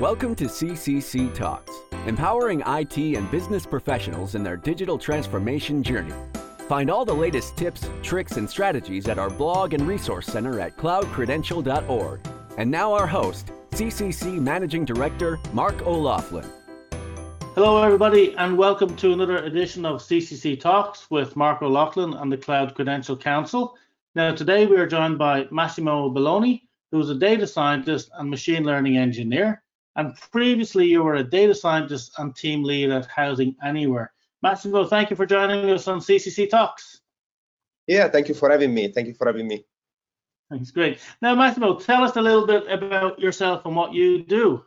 Welcome to CCC Talks, empowering IT and business professionals in their digital transformation journey. Find all the latest tips, tricks, and strategies at our blog and resource center at cloudcredential.org. And now, our host, CCC Managing Director Mark O'Loughlin. Hello, everybody, and welcome to another edition of CCC Talks with Mark O'Loughlin and the Cloud Credential Council. Now, today we are joined by Massimo Belloni, who is a data scientist and machine learning engineer. And previously, you were a data scientist and team lead at Housing Anywhere. Massimo, thank you for joining us on CCC Talks. Yeah, thank you for having me. Thank you for having me. Thanks, great. Now, Massimo, tell us a little bit about yourself and what you do.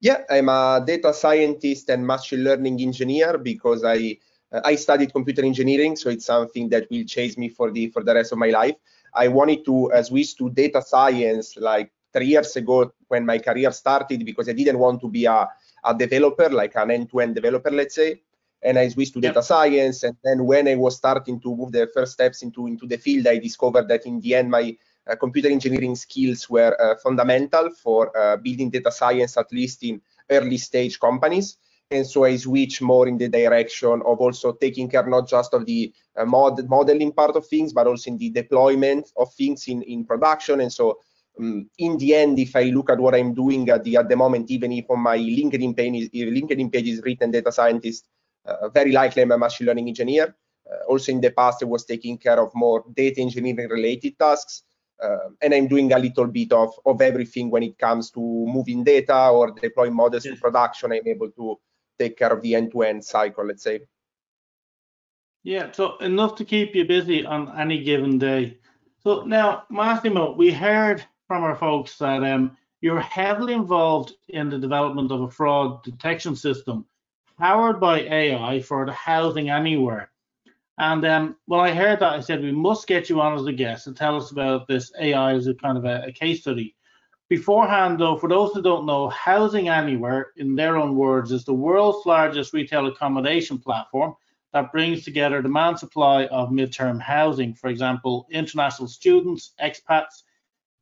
Yeah, I'm a data scientist and machine learning engineer because I uh, I studied computer engineering, so it's something that will chase me for the for the rest of my life. I wanted to uh, switch to data science like three years ago when my career started because I didn't want to be a, a developer, like an end-to-end developer, let's say. And I switched to yep. data science. And then when I was starting to move the first steps into, into the field, I discovered that in the end, my uh, computer engineering skills were uh, fundamental for uh, building data science, at least in early stage companies. And so I switched more in the direction of also taking care not just of the uh, mod modeling part of things, but also in the deployment of things in, in production. And so um, in the end, if I look at what I'm doing at the at the moment, even if on my LinkedIn page, LinkedIn page is written data scientist, uh, very likely I'm a machine learning engineer. Uh, also in the past, I was taking care of more data engineering related tasks. Uh, and I'm doing a little bit of, of everything when it comes to moving data or deploying models yes. to production. I'm able to take care of the end-to-end -end cycle, let's say. Yeah, so enough to keep you busy on any given day. So now, Massimo, we heard from our folks that um, you're heavily involved in the development of a fraud detection system powered by AI for the Housing Anywhere. And um, when I heard that, I said, we must get you on as a guest and tell us about this AI as a kind of a, a case study. Beforehand, though, for those who don't know, Housing Anywhere, in their own words, is the world's largest retail accommodation platform that brings together demand supply of midterm housing. For example, international students, expats,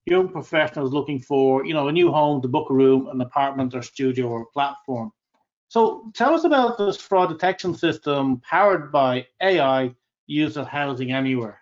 young professionals looking for, you know, a new home to book a room, an apartment or studio or platform. So tell us about this fraud detection system powered by AI used at Housing Anywhere.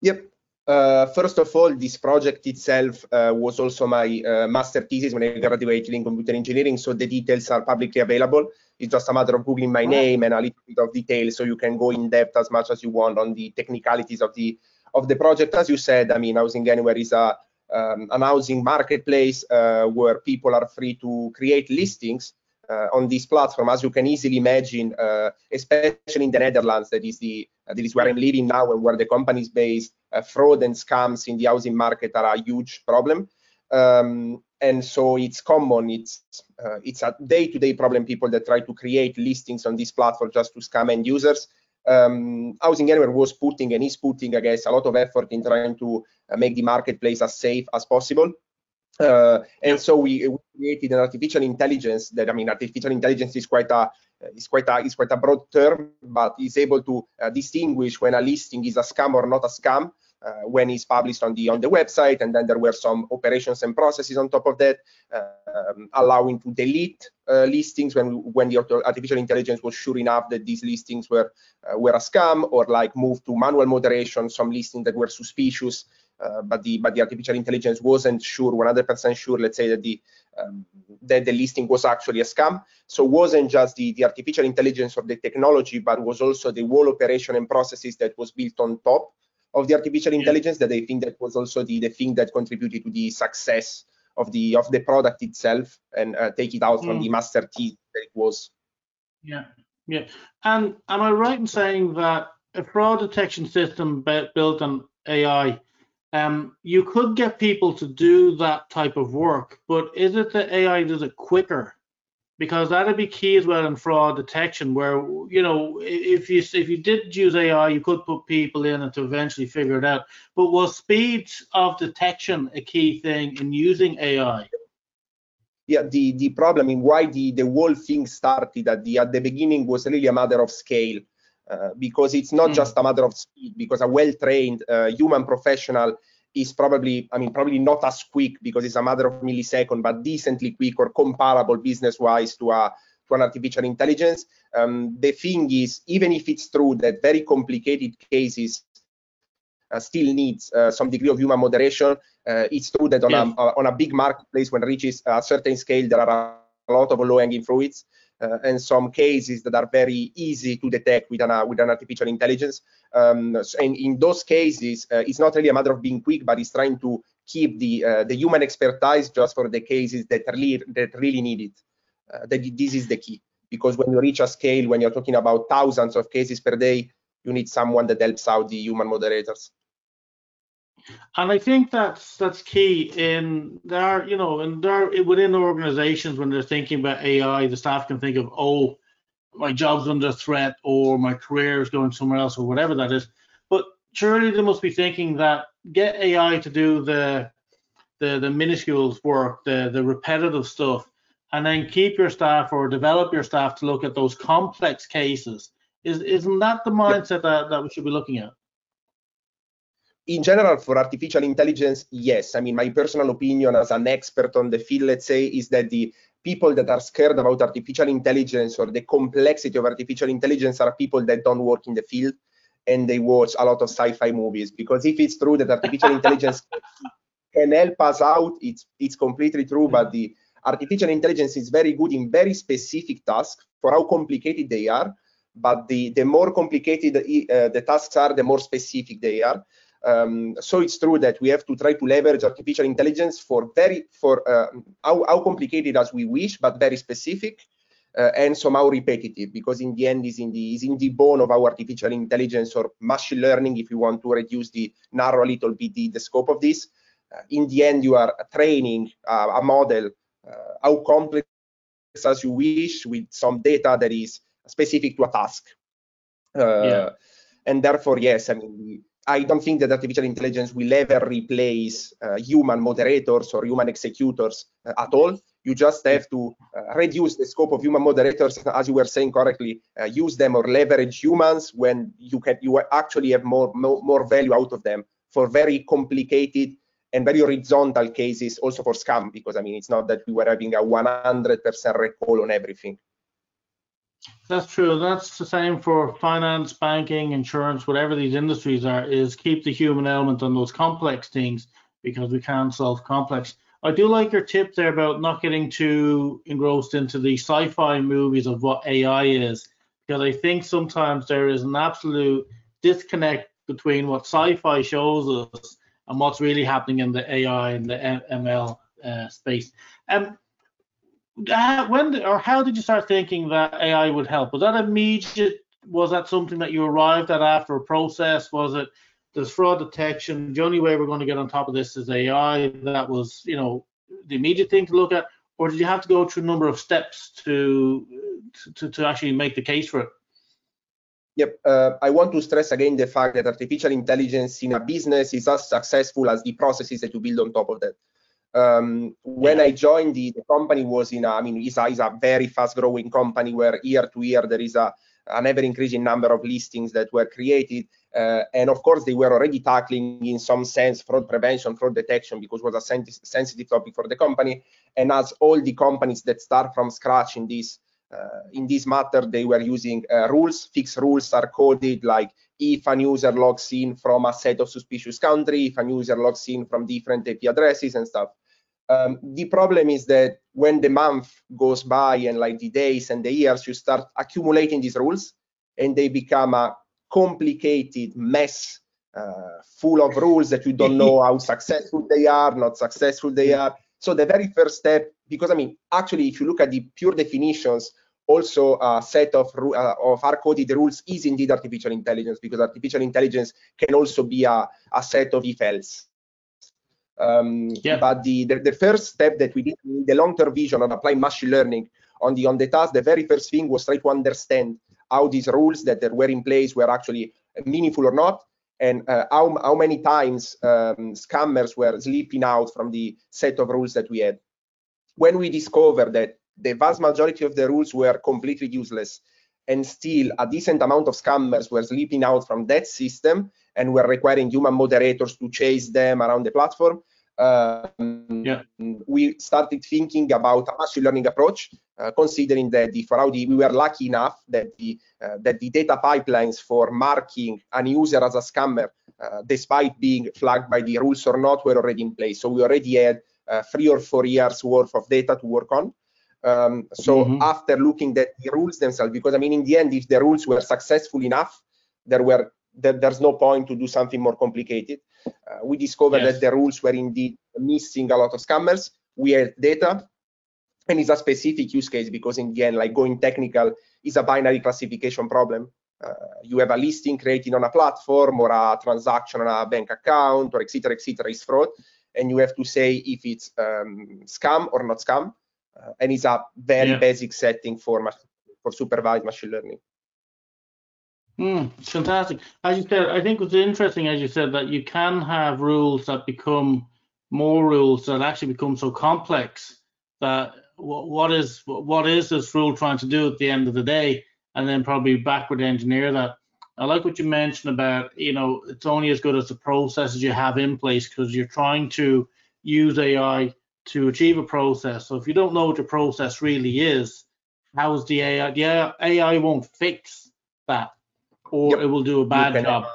Yep. Uh, first of all, this project itself uh, was also my uh, master thesis when I graduated in computer engineering, so the details are publicly available. It's just a matter of googling my name and a little bit of details, so you can go in depth as much as you want on the technicalities of the of the project. As you said, I mean, Housing Anywhere is a um, an housing marketplace uh, where people are free to create listings uh, on this platform, as you can easily imagine, uh, especially in the Netherlands, that is the that is where I'm living now and where the company is based. fraud and scams in the housing market are a huge problem. Um, and so it's common it's uh, it's a day-to-day problem people that try to create listings on this platform just to scam end users um, Housing Anywhere was putting and is putting, I guess, a lot of effort in trying to uh, make the marketplace as safe as possible. Uh, and so we, we, created an artificial intelligence that, I mean, artificial intelligence is quite a is quite a is quite a broad term, but is able to uh, distinguish when a listing is a scam or not a scam. Uh, when it's published on the on the website and then there were some operations and processes on top of that um, allowing to delete uh, listings when when the artificial intelligence was sure enough that these listings were uh, were a scam or like move to manual moderation some listings that were suspicious uh, but the but the artificial intelligence wasn't sure 100% sure let's say that the um, that the listing was actually a scam. So wasn't just the the artificial intelligence or the technology but was also the whole operation and processes that was built on top of the artificial intelligence that I think that was also the, the thing that contributed to the success of the of the product itself and uh, take it out mm. from the master key that it was. Yeah, yeah. And am I right in saying that a fraud detection system built on AI, um, you could get people to do that type of work, but is it that AI does it quicker because that'd be key as well in fraud detection where you know if you if you did use ai you could put people in and to eventually figure it out but was speed of detection a key thing in using ai yeah the the problem in why the the whole thing started at the at the beginning was really a matter of scale uh, because it's not mm. just a matter of speed because a well trained uh, human professional is probably, I mean, probably not as quick because it's a matter of millisecond, but decently quick or comparable business-wise to a to an artificial intelligence. Um, the thing is, even if it's true that very complicated cases uh, still needs uh, some degree of human moderation, uh, it's true that on, yeah. a, on a big marketplace, when it reaches a certain scale, there are a lot of low-hanging fruits. Uh, and some cases that are very easy to detect with an, uh, with an artificial intelligence. Um, and in those cases, uh, it's not really a matter of being quick, but it's trying to keep the the human expertise just for the cases that really that really need it. that this is the key because when you reach a scale, when you're talking about thousands of cases per day, you need someone that helps out the human moderators. And I think that's that's key in there, you know, and there within organizations when they're thinking about AI, the staff can think of, oh, my job's under threat or my career is going somewhere else or whatever that is. But surely they must be thinking that get AI to do the the the minuscule work, the the repetitive stuff, and then keep your staff or develop your staff to look at those complex cases. Is isn't that the mindset that, that we should be looking at? In general, for artificial intelligence, yes. I mean, my personal opinion as an expert on the field, let's say, is that the people that are scared about artificial intelligence or the complexity of artificial intelligence are people that don't work in the field and they watch a lot of sci-fi movies. Because if it's true that artificial intelligence can help us out, it's it's completely true. But the artificial intelligence is very good in very specific tasks for how complicated they are. But the the more complicated uh, the tasks are, the more specific they are. Um, so it's true that we have to try to leverage artificial intelligence for very for uh, how, how, complicated as we wish, but very specific uh, and somehow repetitive, because in the end is in the is in the bone of our artificial intelligence or machine learning. If you want to reduce the narrow a little bit the, the scope of this, uh, in the end you are training uh, a model uh, how complex as you wish with some data that is specific to a task. Uh, yeah. And therefore, yes, I mean I don't think that artificial intelligence will ever replace uh, human moderators or human executors uh, at all. You just have to uh, reduce the scope of human moderators, as you were saying correctly, uh, use them or leverage humans when you can you actually have more, more, more value out of them for very complicated and very horizontal cases, also for scam, because I mean it's not that we were having a 100% recall on everything. That's true. That's the same for finance, banking, insurance, whatever these industries are, is keep the human element on those complex things because we can't solve complex. I do like your tip there about not getting too engrossed into the sci-fi movies of what AI is, because I think sometimes there is an absolute disconnect between what sci-fi shows us and what's really happening in the AI and the ML uh, space. Um, when or how did you start thinking that AI would help? Was that immediate? Was that something that you arrived at after a process? Was it there's fraud detection? The only way we're going to get on top of this is AI. That was, you know, the immediate thing to look at, or did you have to go through a number of steps to to, to actually make the case for it? Yep. Uh, I want to stress again the fact that artificial intelligence in a business is as successful as the processes that you build on top of that. Um, when I joined the, the company was in a, I mean, it's a, it's a very fast growing company where year to year there is a, an ever increasing number of listings that were created. Uh, and of course, they were already tackling in some sense fraud prevention, fraud detection, because it was a sen sensitive topic for the company. And as all the companies that start from scratch in this uh, in this matter, they were using uh, rules. Fixed rules are coded like if a user logs in from a set of suspicious country, if a user logs in from different IP addresses and stuff. Um, the problem is that when the month goes by and like the days and the years, you start accumulating these rules and they become a complicated mess uh, full of rules that you don't know how successful they are, not successful they are. So the very first step, because I mean, actually, if you look at the pure definitions, also a set of, uh, of hard-coded rules is indeed artificial intelligence, because artificial intelligence can also be a, a set of if-else. Um, yeah. But the, the, the, first step that we did, in the long-term vision of applying machine learning on the on the task, the very first thing was try to understand how these rules that were in place were actually meaningful or not, and uh, how, how many times um, scammers were sleeping out from the set of rules that we had. When we discovered that the vast majority of the rules were completely useless and still a decent amount of scammers were sleeping out from that system and we're requiring human moderators to chase them around the platform. Um, yeah. We started thinking about a machine learning approach, uh, considering that the, for Audi we were lucky enough that the uh, that the data pipelines for marking an user as a scammer, uh, despite being flagged by the rules or not, were already in place. So we already had uh, three or four years worth of data to work on. Um, so mm-hmm. after looking at the rules themselves, because I mean, in the end, if the rules were successful enough, there were there, there's no point to do something more complicated. Uh, we discovered yes. that the rules were indeed missing a lot of scammers. We had data, and it's a specific use case because in the end, like going technical, is a binary classification problem. Uh, you have a listing created on a platform or a transaction on a bank account or etc. etc. is fraud, and you have to say if it's um, scam or not scam, uh, and it's a very yeah. basic setting for for supervised machine learning. Mm, fantastic. As you said, I think it's interesting, as you said, that you can have rules that become more rules that actually become so complex that what is what is this rule trying to do at the end of the day, and then probably backward engineer that. I like what you mentioned about, you know, it's only as good as the processes you have in place because you're trying to use AI to achieve a process. So if you don't know what your process really is, how is the AI? The AI won't fix that or yep. it will do a bad you job. Have,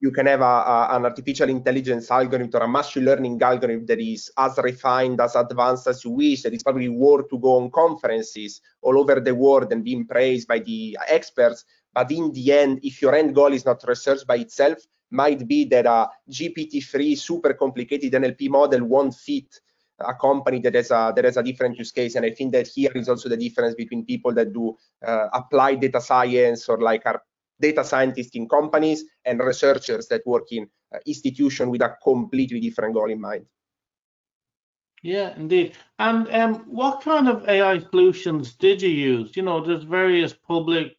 you can have a, a, an artificial intelligence algorithm or a machine learning algorithm that is as refined, as advanced as you wish, that is probably worth to go on conferences all over the world and being praised by the experts. But in the end, if your end goal is not research by itself, might be that a GPT-3 super complicated NLP model won't fit a company that has a that has a different use case. And I think that here is also the difference between people that do uh, applied data science or like are data scientists in companies and researchers that work in uh, institution with a completely different goal in mind. Yeah, indeed. And um, what kind of AI solutions did you use? You know, there's various public,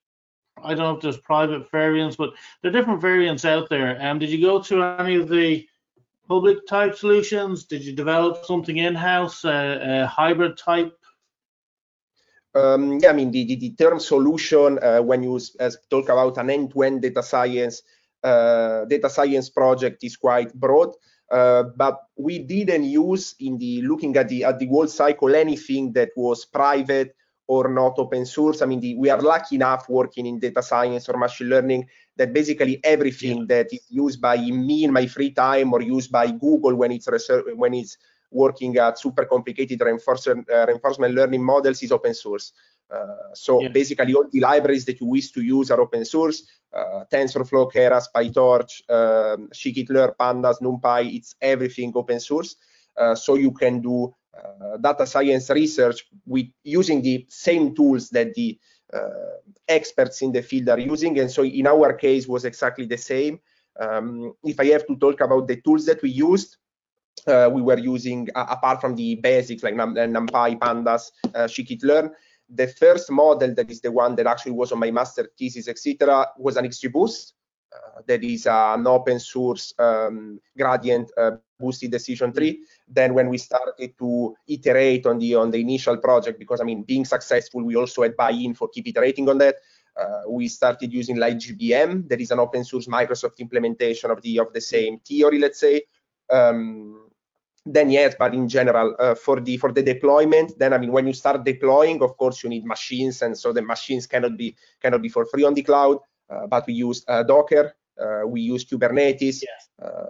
I don't know if there's private variants, but there are different variants out there. Um, did you go to any of the public type solutions? Did you develop something in-house, uh, a hybrid type? Um, yeah, I mean, the, the, the term solution, uh, when you talk about an end-to-end data science, uh, data science project is quite broad. Uh, but we didn't use in the looking at the at the whole cycle anything that was private or not open source. I mean, the, we are lucky enough working in data science or machine learning that basically everything yeah. that is used by me in my free time or used by Google when it's research, when it's working at super complicated reinforcement, uh, reinforcement learning models is open source. Uh, so yeah. basically all the libraries that you wish to use are open source. Uh, TensorFlow, Keras, PyTorch, um, Scikit-learn, Pandas, NumPy, it's everything open source. Uh, so you can do data science research with using the same tools that the uh, experts in the field are using. And so in our case was exactly the same. Um, if I have to talk about the tools that we used, uh, we were using, uh, apart from the basics like Num NumPy, Pandas, uh, Scikit-learn, the first model that is the one that actually was on my master thesis, etc., was an XGBoost. Uh, that is an open source um, gradient uh, boosted decision tree. Then when we started to iterate on the on the initial project, because I mean being successful, we also had buy-in for keep iterating on that. Uh, we started using LightGBM, that is an open source Microsoft implementation of the of the same theory, let's say. Um, then yes, but in general, uh, for the for the deployment, then I mean, when you start deploying, of course, you need machines, and so the machines cannot be cannot be for free on the cloud. Uh, but we use uh, Docker, uh, we use Kubernetes.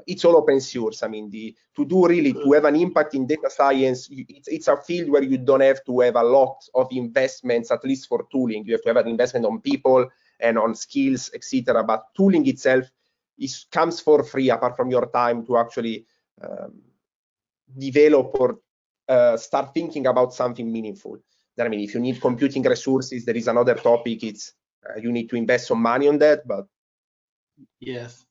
It's all open source. I mean, the to do really to have an impact in data science, it's, it's a field where you don't have to have a lot of investments, at least for tooling. You have to have an investment on people and on skills, etc. But tooling itself is comes for free, apart from your time to actually um, develop or uh, start thinking about something meaningful. Then, I mean, if you need computing resources, there is another topic. It's you need to invest some money on that, but yes.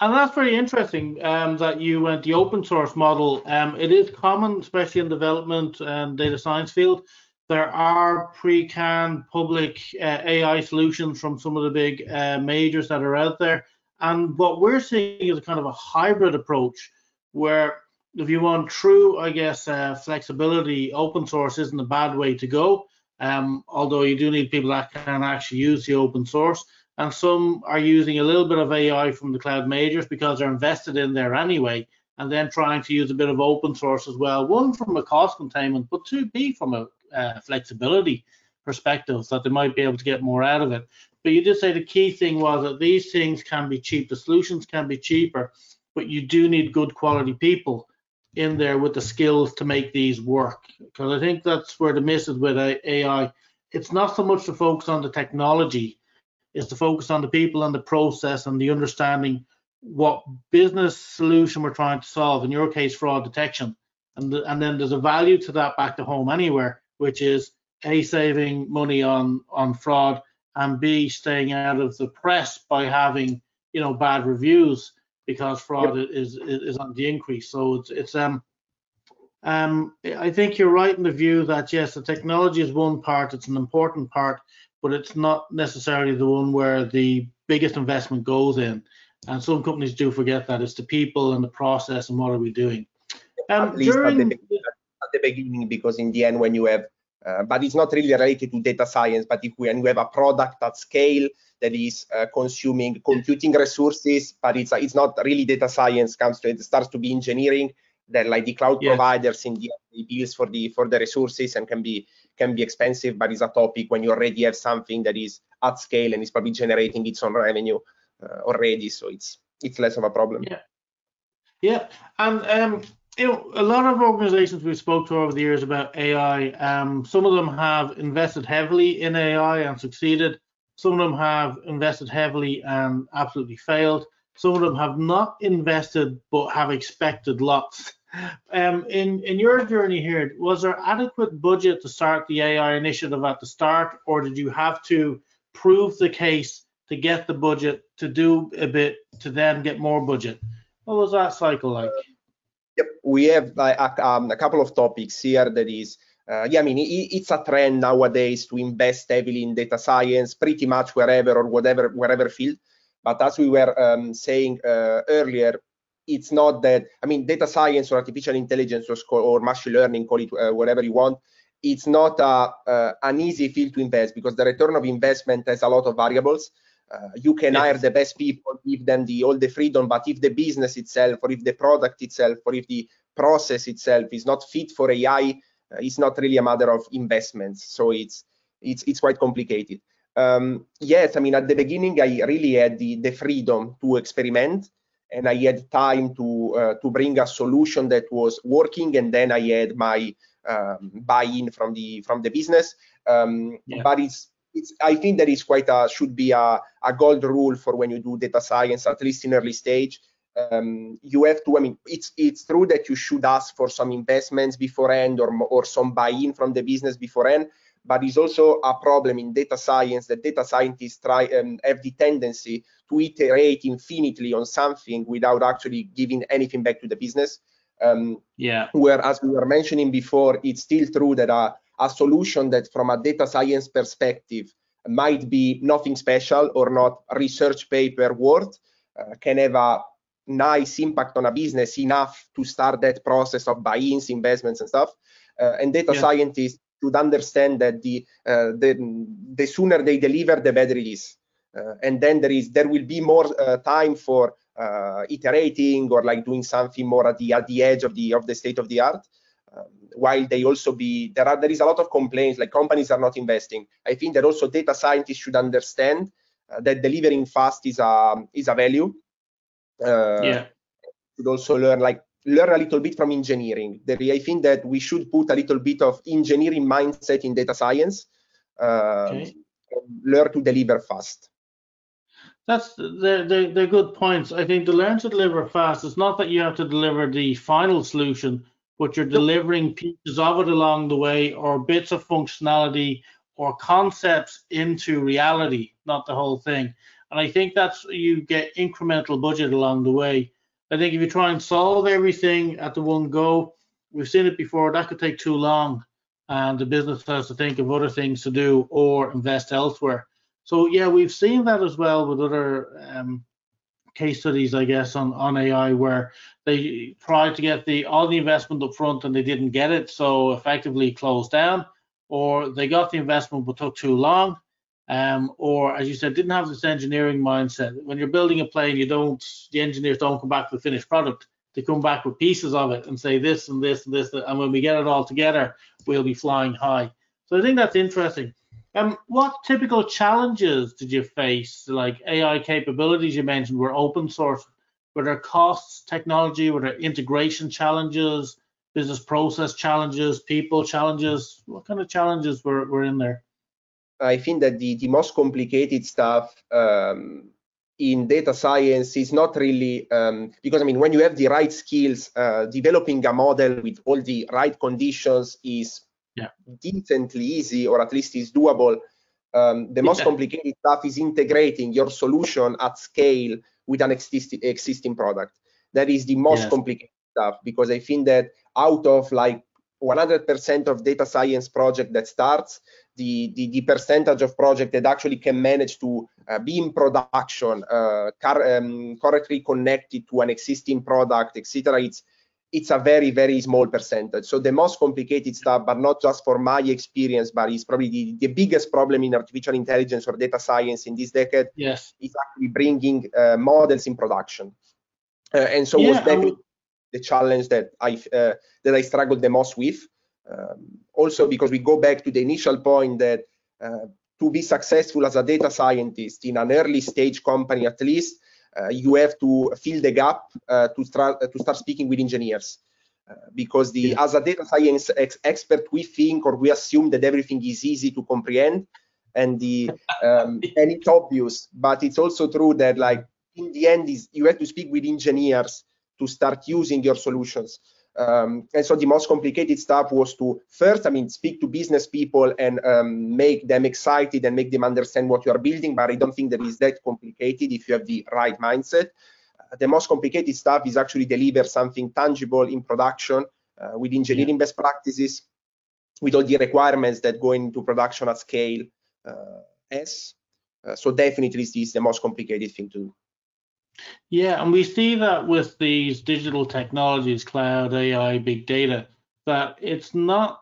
And that's very interesting um, that you went the open source model. Um, it is common, especially in development and data science field. There are pre-canned public uh, AI solutions from some of the big uh, majors that are out there. And what we're seeing is a kind of a hybrid approach where if you want true, I guess, uh, flexibility, open source isn't a bad way to go. Um, although you do need people that can actually use the open source. and some are using a little bit of AI from the cloud majors because they're invested in there anyway, and then trying to use a bit of open source as well. One from a cost containment, but two, B from a uh, flexibility perspective that they might be able to get more out of it. But you did say the key thing was that these things can be cheap, the solutions can be cheaper, but you do need good quality people in there with the skills to make these work. Because I think that's where the miss is with AI. It's not so much to focus on the technology, it's to focus on the people and the process and the understanding what business solution we're trying to solve. In your case, fraud detection. And, the, and then there's a value to that back to home anywhere, which is a saving money on on fraud and b staying out of the press by having you know bad reviews because fraud yep. is, is, is on the increase. So it's it's um um I think you're right in the view that yes, the technology is one part, it's an important part, but it's not necessarily the one where the biggest investment goes in. And some companies do forget that it's the people and the process and what are we doing. Um, at least during, at, the, at the beginning, because in the end, when you have but it's not really related to data science. But if we, and we have a product at scale that is uh, consuming computing resources, but it's it's not really data science. Comes to it starts to be engineering. That like the cloud yeah. providers in the bills for the for the resources and can be can be expensive, but it's a topic when you already have something that is at scale and is probably generating its own revenue uh, already. So it's it's less of a problem. Yeah. Yeah, and um, you know, a lot of organizations we've spoke to over the years about AI, um, some of them have invested heavily in AI and succeeded. Some of them have invested heavily and absolutely failed. Some of them have not invested but have expected lots. Um, in in your journey here, was there adequate budget to start the AI initiative at the start, or did you have to prove the case to get the budget to do a bit to then get more budget? What was that cycle like? Yep, we have a, um, a couple of topics here that is uh, yeah, I mean, it, it's a trend nowadays to invest heavily in data science, pretty much wherever or whatever, wherever field. But as we were um, saying uh, earlier, it's not that, I mean, data science or artificial intelligence or, or machine learning, call it uh, whatever you want, it's not a, uh, an easy field to invest because the return of investment has a lot of variables. Uh, you can yes. hire the best people, give them the all the freedom, but if the business itself, or if the product itself, or if the process itself is not fit for AI, uh, it's not really a matter of investments. So it's it's it's quite complicated. Um, yes, I mean at the beginning I really had the the freedom to experiment, and I had time to uh, to bring a solution that was working, and then I had my um, buy-in from the from the business. Um, yeah. But it's it's, I think that is quite a should be a, a gold rule for when you do data science, at least in early stage. Um, you have to. I mean, it's it's true that you should ask for some investments beforehand or or some buy-in from the business beforehand. But it's also a problem in data science that data scientists try um, have the tendency to iterate infinitely on something without actually giving anything back to the business. Um, yeah. Where, as we were mentioning before, it's still true that a a solution that from a data science perspective might be nothing special or not research paper worth uh, can have a nice impact on a business enough to start that process of buy-ins investments and stuff. Uh, and data yeah. scientists should understand that the, uh, the the sooner they deliver the better it is. Uh, and then there is there will be more uh, time for uh, iterating or like doing something more at the at the edge of the of the state of the art um, while they also be there are there is a lot of complaints like companies are not investing. I think that also data scientists should understand uh, that delivering fast is a is a value. Uh, yeah. should also learn like learn a little bit from engineering. I think that we should put a little bit of engineering mindset in data science uh, okay. learn to deliver fast. That's they're, they're, they're good points. I think to learn to deliver fast, it's not that you have to deliver the final solution, but you're delivering pieces of it along the way or bits of functionality or concepts into reality, not the whole thing. And I think that's you get incremental budget along the way. I think if you try and solve everything at the one go, we've seen it before, that could take too long and the business has to think of other things to do or invest elsewhere. So yeah, we've seen that as well with other um, case studies, I guess, on, on AI where they tried to get the all the investment up front and they didn't get it, so effectively closed down, or they got the investment but took too long. um, or as you said, didn't have this engineering mindset. When you're building a plane, you don't, the engineers don't come back with the finished product. They come back with pieces of it and say this and this and this, and when we get it all together, we'll be flying high. So I think that's interesting. Um, what typical challenges did you face? Like AI capabilities you mentioned were open source. Were there costs, technology? Were there integration challenges, business process challenges, people challenges? What kind of challenges were, were in there? I think that the, the most complicated stuff um, in data science is not really um, because I mean when you have the right skills, uh, developing a model with all the right conditions is yeah. decently easy or at least is doable. Um, the most yeah. complicated stuff is integrating your solution at scale with an existing existing product. That is the most yes. complicated stuff because I think that out of like 100% of data science project that starts, the, the, the, percentage of project that actually can manage to uh, be in production, uh, car, um, correctly connected to an existing product, etc. It's it's a very very small percentage. So the most complicated stuff, but not just for my experience, but it's probably the, the biggest problem in artificial intelligence or data science in this decade. Yes, is actually bringing uh, models in production, uh, and so yeah, was definitely the challenge that I uh, that I struggled the most with. Um, also because we go back to the initial point that uh, to be successful as a data scientist in an early stage company at least, you have to fill the gap uh, to start to start speaking with engineers. Uh, because the yeah. as a data science ex expert, we think or we assume that everything is easy to comprehend, and the um, and it's obvious. But it's also true that like in the end, is you have to speak with engineers to start using your solutions. Um, and so the most complicated stuff was to first, I mean, speak to business people and um, make them excited and make them understand what you are building. But I don't think that is that complicated if you have the right mindset. Uh, the most complicated stuff is actually deliver something tangible in production uh, with engineering yeah. best practices, with all the requirements that go into production at scale. Uh, as uh, so, definitely, this is the most complicated thing to do. Yeah, and we see that with these digital technologies, cloud, AI, big data, that it's not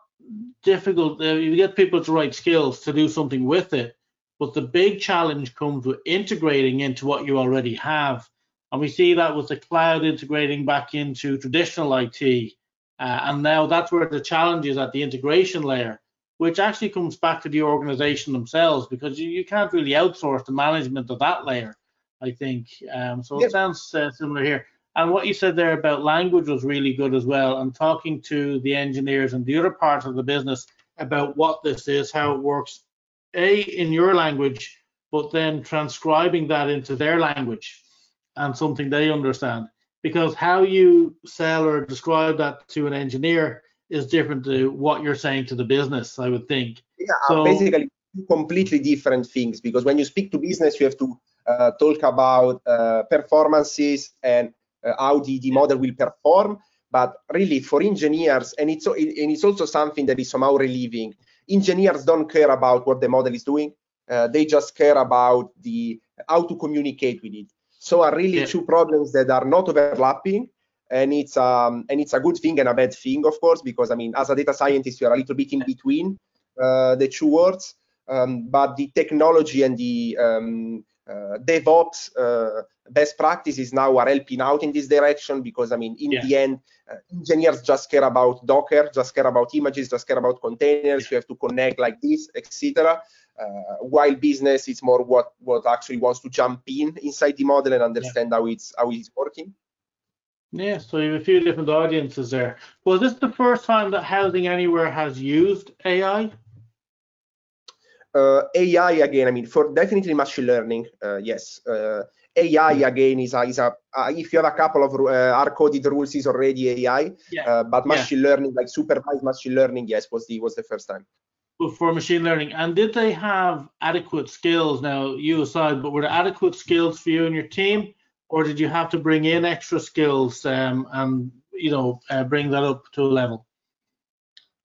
difficult. Uh, you get people to write skills to do something with it, but the big challenge comes with integrating into what you already have. And we see that with the cloud integrating back into traditional IT. Uh, and now that's where the challenge is at the integration layer, which actually comes back to the organization themselves because you, you can't really outsource the management of that layer. I think. Um, so yep. it sounds uh, similar here. And what you said there about language was really good as well. And talking to the engineers and the other part of the business about what this is, how it works, a in your language, but then transcribing that into their language and something they understand. Because how you sell or describe that to an engineer is different to what you're saying to the business, I would think. Yeah, so, basically completely different things. Because when you speak to business, you have to talk about uh, performances and uh, how the, the model will perform. But really, for engineers, and it's and it's also something that is somehow relieving. Engineers don't care about what the model is doing; they just care about the how to communicate with it. So are really yeah. two problems that are not overlapping, and it's um and it's a good thing and a bad thing, of course, because I mean, as a data scientist, you're a little bit in between uh, the two words. Um, but the technology and the um, uh, DevOps uh, best practices now are helping out in this direction because I mean, in yeah. the end, uh, engineers just care about Docker, just care about images, just care about containers. You have to connect like this, etc. Uh, while business is more what what actually wants to jump in inside the model and understand yeah. how it's how it's working. Yeah, so you have a few different audiences there. Was this the first time that Housing Anywhere has used AI? Uh, AI again, I mean, for definitely machine learning, uh, yes. Uh, AI again is a, is a uh, if you have a couple of uh, hard-coded rules, is already AI. Yeah. Uh, but machine yeah. learning, like supervised machine learning, yes, was the was the first time. For machine learning, and did they have adequate skills? Now, you aside, but were there adequate skills for you and your team, or did you have to bring in extra skills um, and you know bring that up to a level?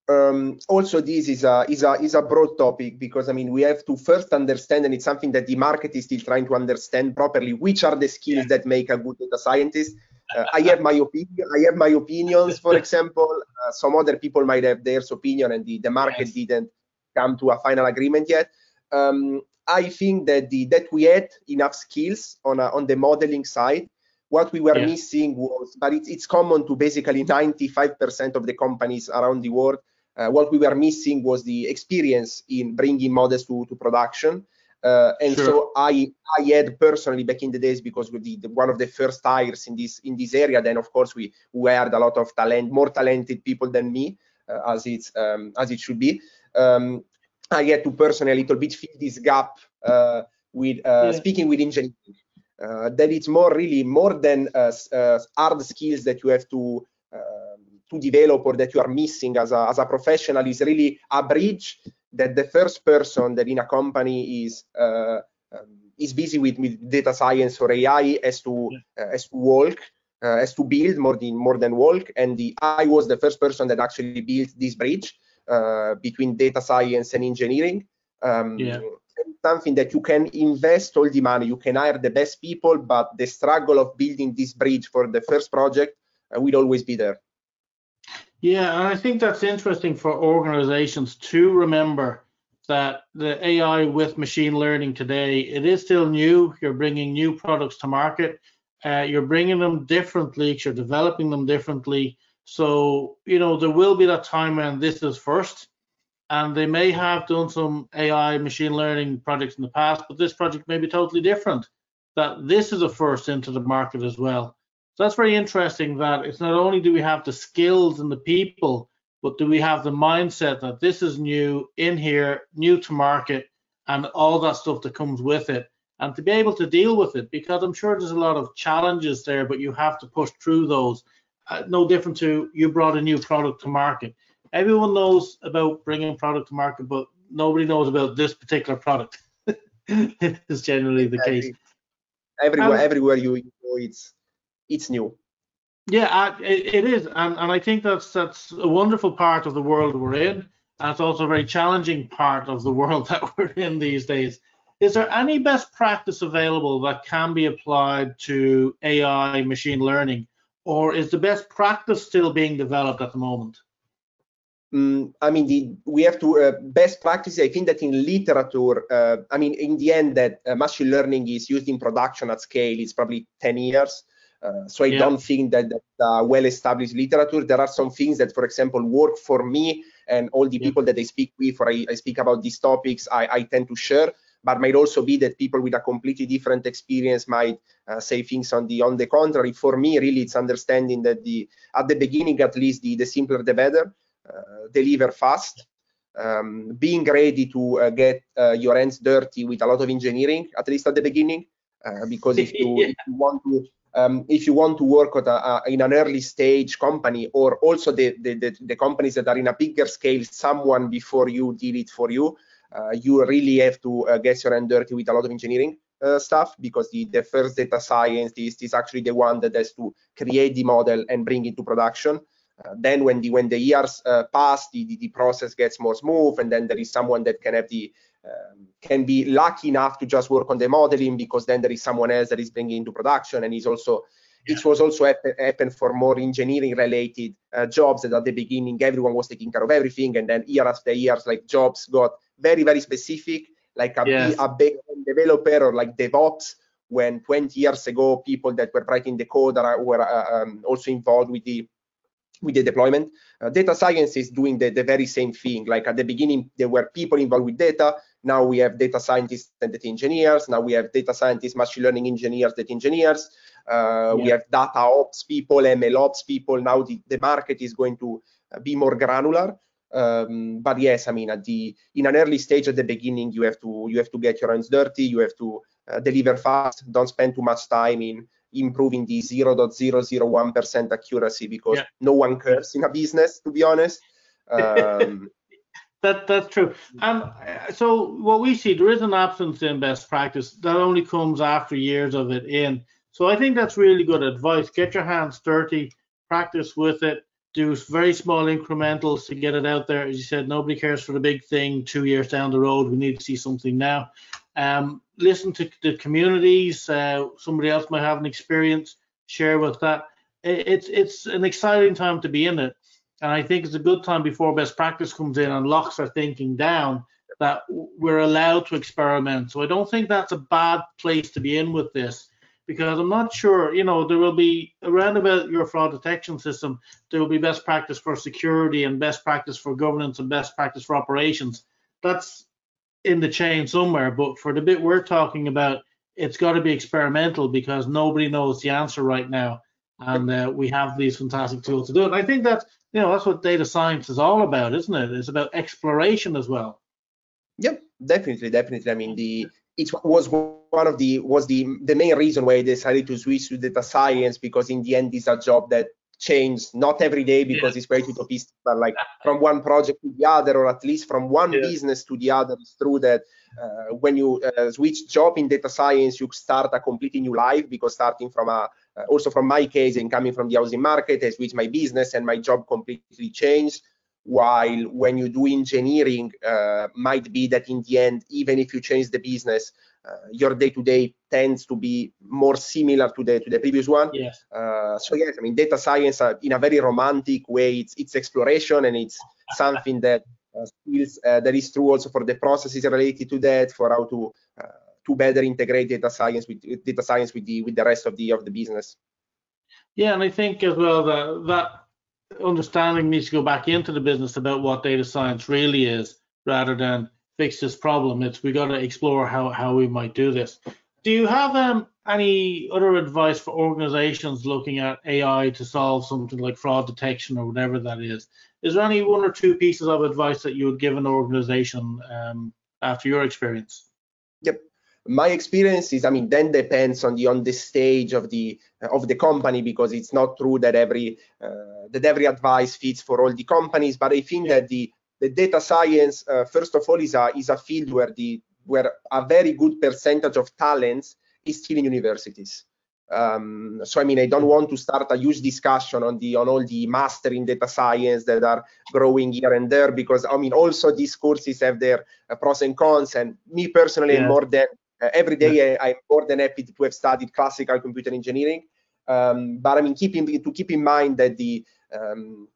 Um, also this is a is a is a broad topic because I mean we have to first understand, and it's something that the market is still trying to understand properly, which are the skills yeah. that make a good data scientist. Uh, I have my opinion. I have my opinions. For example, uh, some other people might have their opinion, and the, the market yes. didn't come to a final agreement yet. Um, I think that the that we had enough skills on uh, on the modeling side. What we were yeah. missing was, but it's it's common to basically 95% of the companies around the world. Uh, what we were missing was the experience in bringing models to, to production. Uh, and sure. so I I had personally back in the days because we did one of the first hires in this in this area. Then of course we we hired a lot of talent, more talented people than me, uh, as it's um, as it should be. Um, I had to personally a little bit fill this gap uh, with uh, yeah. speaking with engineering. Uh, that it's more really more than uh, hard skills that you have to to develop or that you are missing as a, as a professional is really a bridge that the first person that in a company is uh, um, is busy with, with data science or AI has to yeah. uh, has to walk uh, has to build more than more than walk and the I was the first person that actually built this bridge uh, between data science and engineering um, yeah. something that you can invest all the money you can hire the best people but the struggle of building this bridge for the first project uh, will always be there yeah, and I think that's interesting for organizations to remember that the AI with machine learning today, it is still new. You're bringing new products to market. Uh, you're bringing them differently. You're developing them differently. So, you know, there will be that time when this is first. And they may have done some AI machine learning projects in the past, but this project may be totally different. That this is a first into the market as well. So that's very interesting that it's not only do we have the skills and the people, but do we have the mindset that this is new in here, new to market, and all that stuff that comes with it, and to be able to deal with it, because I'm sure there's a lot of challenges there, but you have to push through those. Uh, no different to you brought a new product to market. Everyone knows about bringing product to market, but nobody knows about this particular product. it's generally the case. Everywhere, um, everywhere you go, it's it's new. Yeah, it, it is, and, and I think that's that's a wonderful part of the world we're in, and it's also a very challenging part of the world that we're in these days. Is there any best practice available that can be applied to AI machine learning, or is the best practice still being developed at the moment? Mm, I mean, the, we have to uh, best practice. I think that in literature, uh, I mean, in the end, that uh, machine learning is used in production at scale. is probably 10 years. Uh, so I yeah. don't think that that's uh, well-established literature. There are some things that, for example, work for me and all the yeah. people that I speak with, or I, I speak about these topics, I, I, tend to share. But might also be that people with a completely different experience might uh, say things on the on the contrary. For me, really, it's understanding that the at the beginning, at least, the the simpler the better. Uh, deliver fast. Um, being ready to uh, get uh, your hands dirty with a lot of engineering, at least at the beginning, because if you, yeah. if you want to um, if you want to work a, a, in an early stage company or also the, the, the, the, companies that are in a bigger scale, someone before you did it for you, uh, you really have to uh, get your hand dirty with a lot of engineering uh, stuff because the, the first data scientist is actually the one that has to create the model and bring it to production. Uh, then when the when the years uh, pass, the, the, the process gets more smooth, and then there is someone that can have the um, can be lucky enough to just work on the modeling because then there is someone else that is bringing into production and is also yeah. it was also happen, happen for more engineering related uh, jobs that at the beginning everyone was taking care of everything and then year after years like jobs got very very specific like a, yes. a big developer or like DevOps when 20 years ago people that were writing the code are, were uh, um, also involved with the with the deployment. Uh, data science is doing the, the very same thing. Like at the beginning, there were people involved with data. Now we have data scientists and data engineers. Now we have data scientists, machine learning engineers, data engineers. Uh, yeah. We have data ops people, ML ops people. Now the, the market is going to uh, be more granular. Um, but yes, I mean, at the in an early stage at the beginning, you have to you have to get your hands dirty. You have to uh, deliver fast. Don't spend too much time in improving the 0.001% accuracy because yeah. no one cares in a business, to be honest. Um, that that's true. And uh, so what we see, there is an absence in best practice that only comes after years of it in. So I think that's really good advice. Get your hands dirty, practice with it, do very small incrementals to get it out there. As you said, nobody cares for the big thing two years down the road. We need to see something now. Um, listen to the communities. Uh, somebody else might have an experience. Share with that. It's it's an exciting time to be in it, and I think it's a good time before best practice comes in and locks our thinking down that we're allowed to experiment. So I don't think that's a bad place to be in with this because I'm not sure, you know, there will be around about your fraud detection system, there will be best practice for security and best practice for governance and best practice for operations. That's in the chain somewhere, but for the bit we're talking about, it's got to be experimental because nobody knows the answer right now, and uh, we have these fantastic tools to do it. And I think that's you know that's what data science is all about, isn't it? It's about exploration as well. Yep, definitely, definitely. I mean, the it was one of the was the the main reason why I decided to switch to data science because in the end it's a job that changes not every day because yeah. it's quite utopistic, but like from one project to the other, or at least from one yeah. business to the other. It's true that uh, when you uh, switch job in data science, you start a completely new life because starting from a also from my case and coming from the housing market, I switched my business and my job completely changed while when you do engineering uh, might be that in the end even if you change the business uh, your day-to-day tends to be more similar to the to the previous one yes. Uh, so yes i mean data science uh, in a very romantic way it's it's exploration and it's something that uh, skills uh, that is true also for the processes related to that for how to to better integrate data science with data science with the with the rest of the of the business yeah and i think as well that that understanding needs to go back into the business about what data science really is rather than fix this problem. It's we got to explore how, how we might do this. Do you have um, any other advice for organizations looking at AI to solve something like fraud detection or whatever that is? Is there any one or two pieces of advice that you would give an organization um, after your experience? Yep my experience is i mean then depends on the on the stage of the of the company because it's not true that every uh, that every advice fits for all the companies but i think that the the data science uh, first of all is a is a field where the where a very good percentage of talents is still in universities um, so I mean, I don't want to start a huge discussion on the on all the master in data science that are growing here and there because I mean, also these courses have their uh, pros and cons. And me personally, yeah. more than uh, every day, I, am more than happy to have studied classical computer engineering. Um, but I mean, keeping to keep in mind that the um,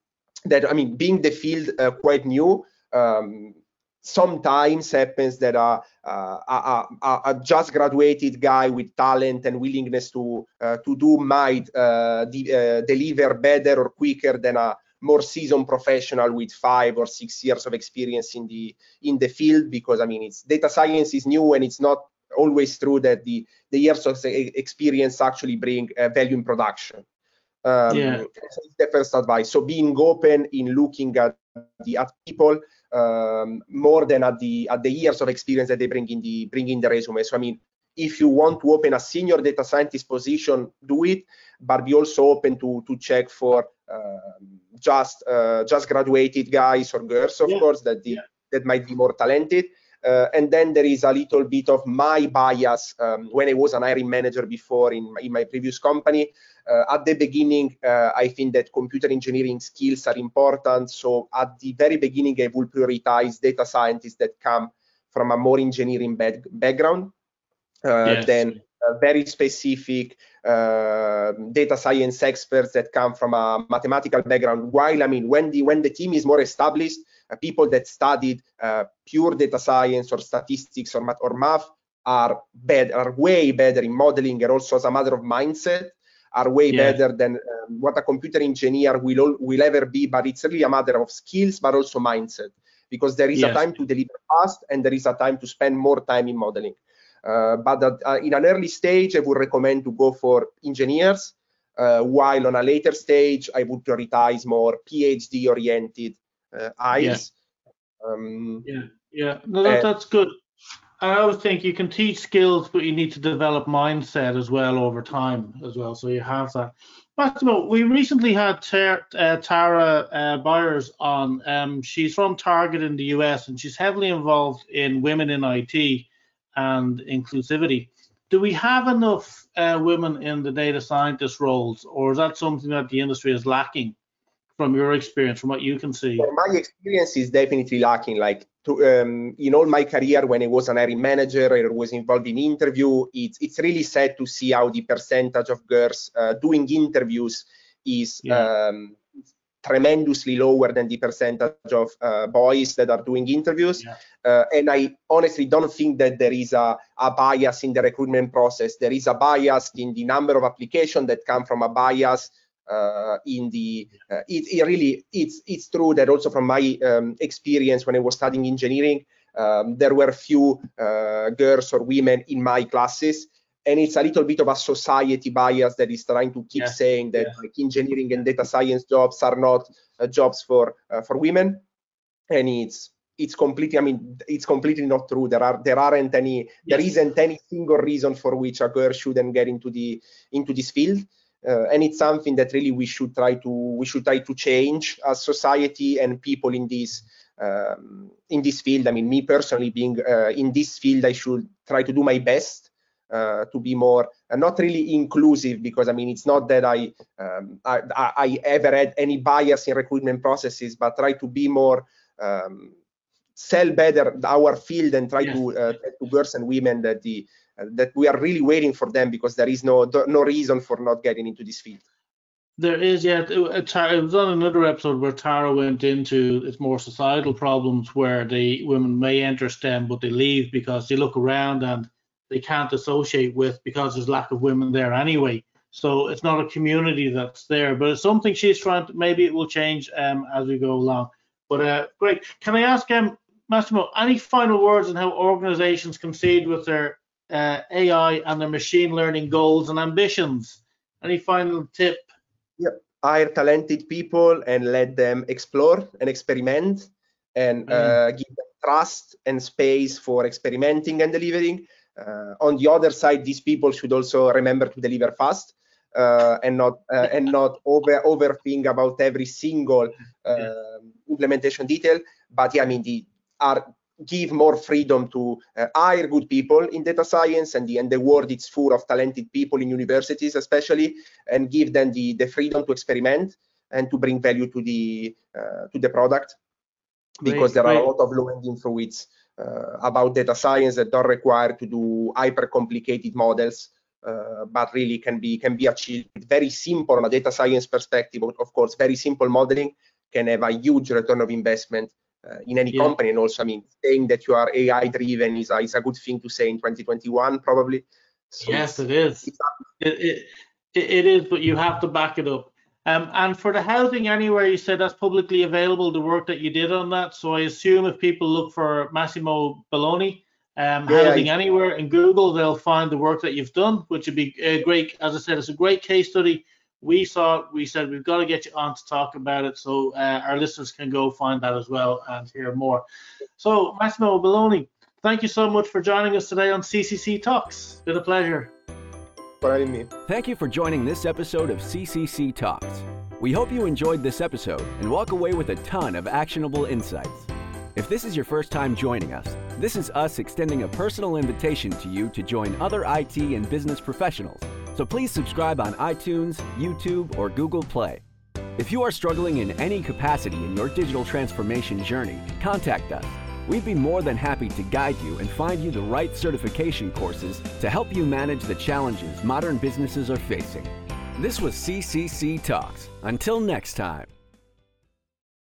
that I mean, being the field uh, quite new, um, sometimes happens that a, a, a, a, just graduated guy with talent and willingness to uh, to do might uh, de uh, deliver better or quicker than a more seasoned professional with five or six years of experience in the in the field because I mean it's data science is new and it's not always true that the, the years of experience actually bring uh, value in production. Um, yeah. the first advice. So being open in looking at the at people um, more than at the at the years of experience that they bring in the bring in the resume. So I mean, if you want to open a senior data scientist position, do it, but be also open to to check for uh, just uh, just graduated guys or girls, of yeah. course, that the, yeah. that might be more talented. Uh, and then there is a little bit of my bias um, when I was an hiring manager before in, in my previous company. Uh, at the beginning, uh, I think that computer engineering skills are important. So at the very beginning, I will prioritize data scientists that come from a more engineering background uh, yes. than very specific uh, data science experts that come from a mathematical background. While I mean, when the when the team is more established, uh, people that studied uh, pure data science or statistics or math, or math are bad, are way better in modeling, and also as a matter of mindset, are way yeah. better than um, what a computer engineer will all, will ever be. But it's really a matter of skills, but also mindset, because there is yes. a time to deliver fast, and there is a time to spend more time in modeling. Uh, but uh, in an early stage, I would recommend to go for engineers, uh, while on a later stage, I would prioritize more PhD-oriented uh, eyes. Yeah. Um, yeah, yeah, no, that, that's good. I always think you can teach skills, but you need to develop mindset as well over time as well. So you have that. Massimo, we recently had Tara, uh, Tara uh, Byers on. Um, she's from Target in the US, and she's heavily involved in women in IT and inclusivity. Do we have enough uh, women in the data scientist roles, or is that something that the industry is lacking? From your experience, from what you can see? my experience is definitely lacking. Like to, um, in all my career, when I was an hiring manager or was involved in interview, it's it's really sad to see how the percentage of girls uh, doing interviews is yeah. um, tremendously lower than the percentage of uh, boys that are doing interviews. Yeah. Uh, and I honestly don't think that there is a, a, bias in the recruitment process. There is a bias in the number of applications that come from a bias in the. Uh, it, it, really it's it's true that also from my um, experience when I was studying engineering, um, there were few uh, girls or women in my classes and it's a little bit of a society bias that is trying to keep yeah. saying that yeah. like engineering and data science jobs are not uh, jobs for uh, for women and it's it's completely i mean it's completely not true there are there aren't any yes. there isn't any single reason for which a girl shouldn't get into the into this field uh, and it's something that really we should try to we should try to change as society and people in this um, in this field. I mean me personally being uh, in this field i should try to do my best uh, to be more uh, not really inclusive because I mean it's not that I, um, I, I ever had any bias in recruitment processes, but try to be more um, sell better our field and try to uh, to girls and women that the that we are really waiting for them because there is no no reason for not getting into this field. There is, yeah. It, was on another episode where Tara went into its more societal problems where the women may enter STEM, but they leave because they look around and they can't associate with because there's lack of women there anyway. So it's not a community that's there, but it's something she's trying to. Maybe it will change um, as we go along. But uh, great. Can I ask um, Massimo any final words on how organizations concede with their uh, AI and their machine learning goals and ambitions? Any final tip? Yep. Hire talented people and let them explore and experiment and mm. uh, give them trust and space for experimenting and delivering uh, on the other side, these people should also remember to deliver fast uh, and not uh, and not over overthink about every single um, implementation detail. But yeah, I mean, the are give more freedom to uh, hire good people in data science and the, and the world is full of talented people in universities especially and give them the, the freedom to experiment and to bring value to the uh, to the product. Because there are a lot of low hanging fruits uh, about data science that don't require to do hyper complicated models uh, but really can be can be achieved. Very simple from a data science perspective of course very simple modeling can have a huge return of investment in any yeah. company and also i mean saying that you are ai driven is a, is a good thing to say in 2021 probably so yes it is it, it, it is but you have to back it up um, and for the housing anywhere, you said that's publicly available, the work that you did on that. So I assume if people look for Massimo Belloni, um, yeah, housing anywhere in Google, they'll find the work that you've done, which would be a great. As I said, it's a great case study. We saw, we said we've got to get you on to talk about it, so uh, our listeners can go find that as well and hear more. So Massimo Belloni, thank you so much for joining us today on CCC Talks. It's been a pleasure for having me. Thank you for joining this episode of CCC Talks. We hope you enjoyed this episode and walk away with a ton of actionable insights. If this is your first time joining us, this is us extending a personal invitation to you to join other IT and business professionals. So please subscribe on iTunes, YouTube, or Google Play. If you are struggling in any capacity in your digital transformation journey, contact us We'd be more than happy to guide you and find you the right certification courses to help you manage the challenges modern businesses are facing. This was CCC Talks. Until next time.